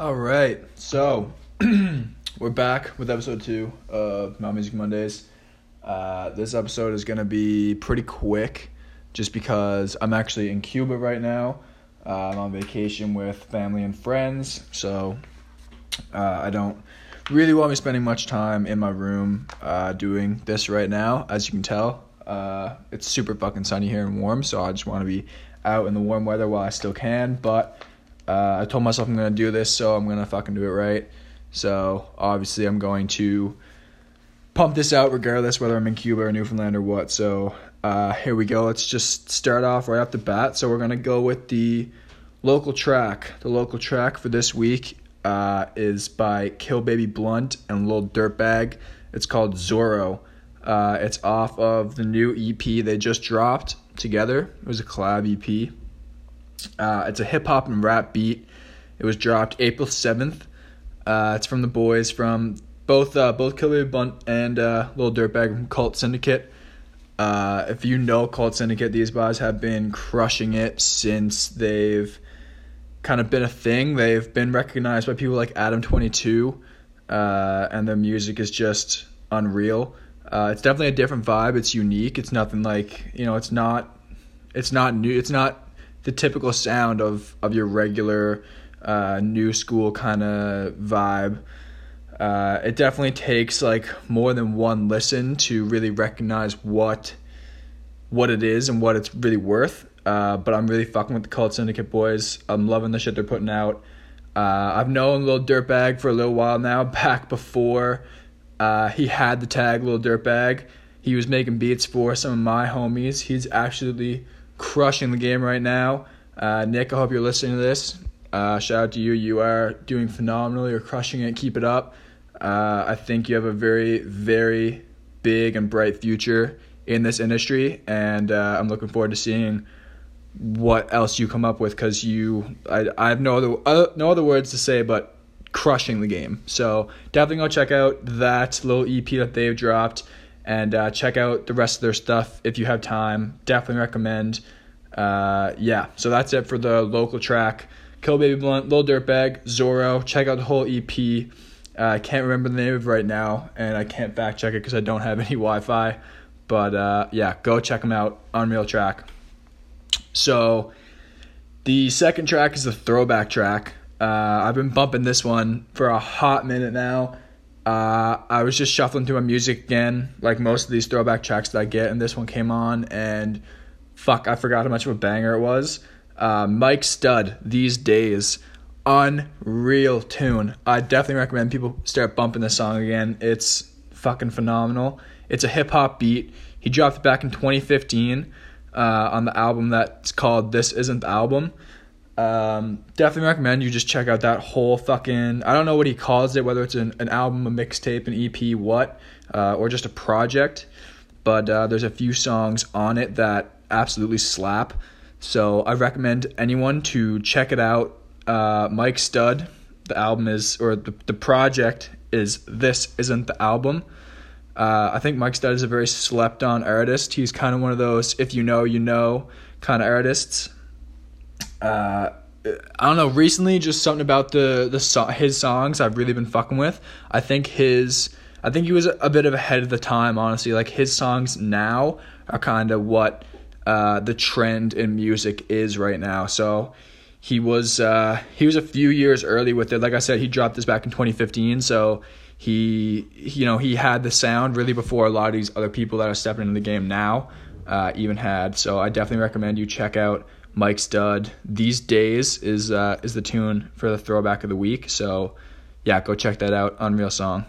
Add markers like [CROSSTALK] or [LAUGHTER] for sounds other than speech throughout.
All right, so [CLEARS THROAT] we're back with episode two of My Music Mondays. Uh, this episode is gonna be pretty quick, just because I'm actually in Cuba right now. Uh, I'm on vacation with family and friends, so uh, I don't really want to be spending much time in my room uh, doing this right now. As you can tell, uh, it's super fucking sunny here and warm, so I just want to be out in the warm weather while I still can, but. Uh, I told myself I'm gonna do this, so I'm gonna fucking do it right. So obviously, I'm going to pump this out regardless whether I'm in Cuba or Newfoundland or what. So uh, here we go. Let's just start off right off the bat. So we're gonna go with the local track. The local track for this week uh, is by Kill Baby Blunt and Lil Dirtbag. It's called Zorro. Uh, it's off of the new EP they just dropped together. It was a collab EP. Uh, it's a hip hop and rap beat. It was dropped April seventh. Uh, it's from the boys from both uh, both Killer Bunt and uh, Little Dirtbag from Cult Syndicate. Uh, if you know Cult Syndicate, these guys have been crushing it since they've kind of been a thing. They've been recognized by people like Adam Twenty Two, uh, and their music is just unreal. Uh, it's definitely a different vibe. It's unique. It's nothing like you know. It's not. It's not new. It's not the typical sound of of your regular uh, new school kind of vibe. Uh, it definitely takes like more than one listen to really recognize what what it is and what it's really worth. Uh, but I'm really fucking with the Cult Syndicate boys. I'm loving the shit they're putting out. Uh, I've known Little Dirtbag for a little while now. [LAUGHS] Back before uh, he had the tag Little Dirtbag, he was making beats for some of my homies. He's absolutely crushing the game right now. Uh, Nick, I hope you're listening to this. Uh, shout out to you. You are doing phenomenal. You're crushing it. Keep it up. Uh, I think you have a very, very big and bright future in this industry, and uh, I'm looking forward to seeing what else you come up with because you, I, I have no other, uh, no other words to say but crushing the game. So definitely go check out that little EP that they've dropped and uh, check out the rest of their stuff if you have time. Definitely recommend. Uh, yeah, so that's it for the local track. Kill Baby Blunt, Lil Dirtbag, Zorro. Check out the whole EP. Uh, I can't remember the name of it right now, and I can't fact check it because I don't have [LAUGHS] any Wi Fi. But uh, yeah, go check them out. Unreal track. So the second track is the throwback track. Uh, I've been bumping this one for a hot minute now. Uh, I was just shuffling through my music again, like most of these throwback tracks that I get, and this one came on, and fuck, I forgot how much of a banger it was. Uh, Mike Stud, These Days, unreal tune. I definitely recommend people start bumping this song again. It's fucking phenomenal. It's a hip hop beat. He dropped it back in 2015 uh, on the album that's called This Isn't the Album. Um, definitely recommend you just check out that whole fucking. I don't know what he calls it, whether it's an, an album, a mixtape, an EP, what, uh, or just a project. But uh, there's a few songs on it that absolutely slap. So I recommend anyone to check it out. Uh, Mike Stud, the album is, or the, the project is This Isn't the Album. Uh, I think Mike Stud is a very slept on artist. He's kind of one of those, if you know, you know kind of artists uh, I don't know. Recently, just something about the the so- his songs I've really been fucking with. I think his I think he was a bit of ahead of the time. Honestly, like his songs now are kind of what uh, the trend in music is right now. So he was uh, he was a few years early with it. Like I said, he dropped this back in 2015. So he you know he had the sound really before a lot of these other people that are stepping into the game now uh, even had. So I definitely recommend you check out Mike Stud. These days is uh, is the tune for the throwback of the week. So yeah, go check that out. Unreal song.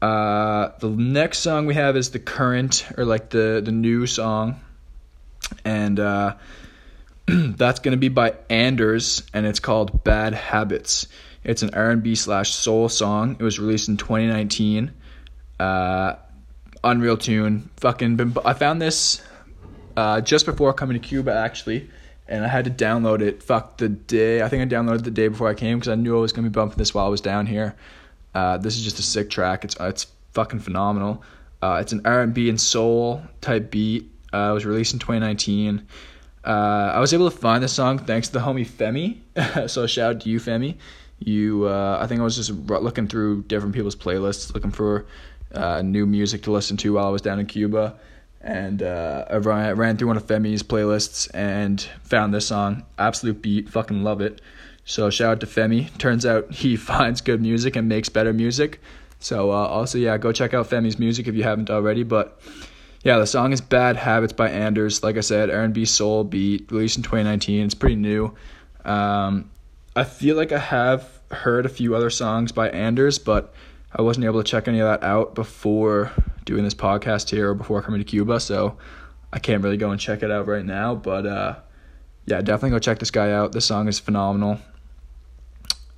Uh, the next song we have is the current or like the the new song, and uh, [CLEARS THROAT] that's gonna be by Anders, and it's called Bad Habits. It's an R&B slash soul song. It was released in 2019. Uh, unreal tune. Fucking been. I found this uh, just before coming to Cuba actually, and I had to download it. Fuck the day. I think I downloaded the day before I came because I knew I was gonna be bumping this while I was down here. Uh, this is just a sick track. It's it's fucking phenomenal. Uh, it's an R and soul type beat. Uh, it was released in 2019. Uh, I was able to find the song thanks to the homie Femi. [LAUGHS] so shout out to you, Femi. You, uh, I think I was just looking through different people's playlists, looking for uh, new music to listen to while I was down in Cuba, and uh, I ran through one of Femi's playlists and found this song. Absolute beat, fucking love it. So shout out to Femi. Turns out he [LAUGHS] finds good music and makes better music. So uh, also yeah, go check out Femi's music if you haven't already. But yeah, the song is Bad Habits by Anders. Like I said, R&B soul beat, released in 2019. It's pretty new. Um, I feel like I have heard a few other songs by Anders, but I wasn't able to check any of that out before doing this podcast here or before coming to Cuba, so I can't really go and check it out right now. But uh, yeah, definitely go check this guy out. This song is phenomenal.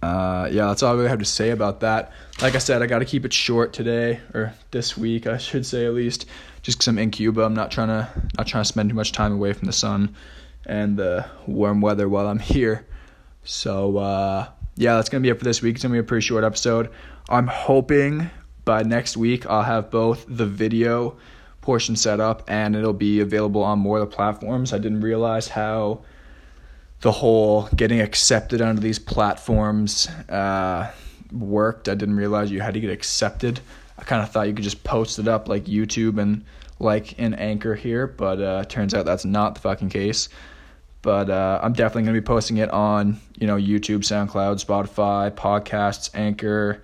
Uh, yeah, that's all I really have to say about that. Like I said, I got to keep it short today or this week, I should say at least, just because I'm in Cuba. I'm not trying to not trying to spend too much time away from the sun and the warm weather while I'm [LAUGHS] here. So uh, yeah, that's gonna be it for this week. It's gonna be a pretty short episode. I'm hoping by next week I'll have both the video portion set up and it'll be available on more of the platforms. I didn't realize how the whole getting accepted onto these platforms uh, worked. I didn't realize you had to get accepted. I kind of thought you could just post it up like YouTube and like an anchor here, but uh, turns out that's not the fucking case. But uh, I'm definitely to be posting it on you know YouTube, SoundCloud, Spotify, podcasts, Anchor,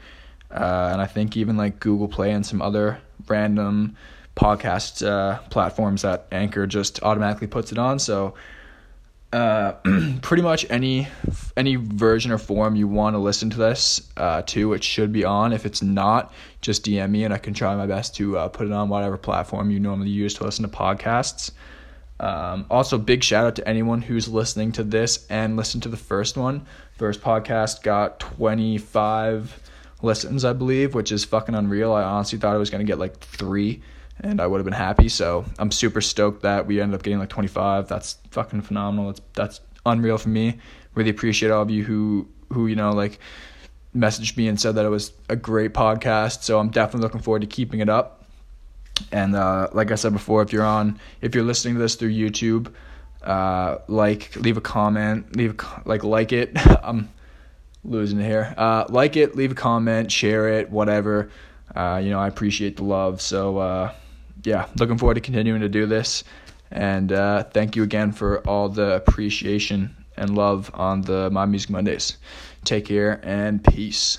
uh, and I think even like Google Play and some other random podcast uh, platforms that Anchor just automatically puts it on. So uh, [CLEARS THROAT] pretty much any any version or form you want to listen to this uh, to, it should be on. If it's not, just DM me and I can try my best to uh, put it on whatever platform you normally use to listen to podcasts. Um, also, big shout out to anyone who's listening to this and listened to the first one. First podcast got 25 listens, I believe, which is fucking unreal. I honestly thought I was to get like three and I would have been happy. So I'm super stoked that we ended up getting like 25. That's fucking phenomenal. That's, that's unreal for me. Really appreciate all of you who, who, you know, like messaged me and said that it was a great podcast. So I'm definitely looking forward to keeping it up. And uh, like I said before, if you're on, if you're listening to this through YouTube, uh, like, leave a comment, leave like, like it. I'm [LAUGHS] losing here. Uh, like it, leave a comment, share it, whatever. Uh, you know, I appreciate the love. So uh, yeah, looking forward to continuing to do this. And uh, thank you again for all the appreciation and love on the My Music Mondays. Take care and peace.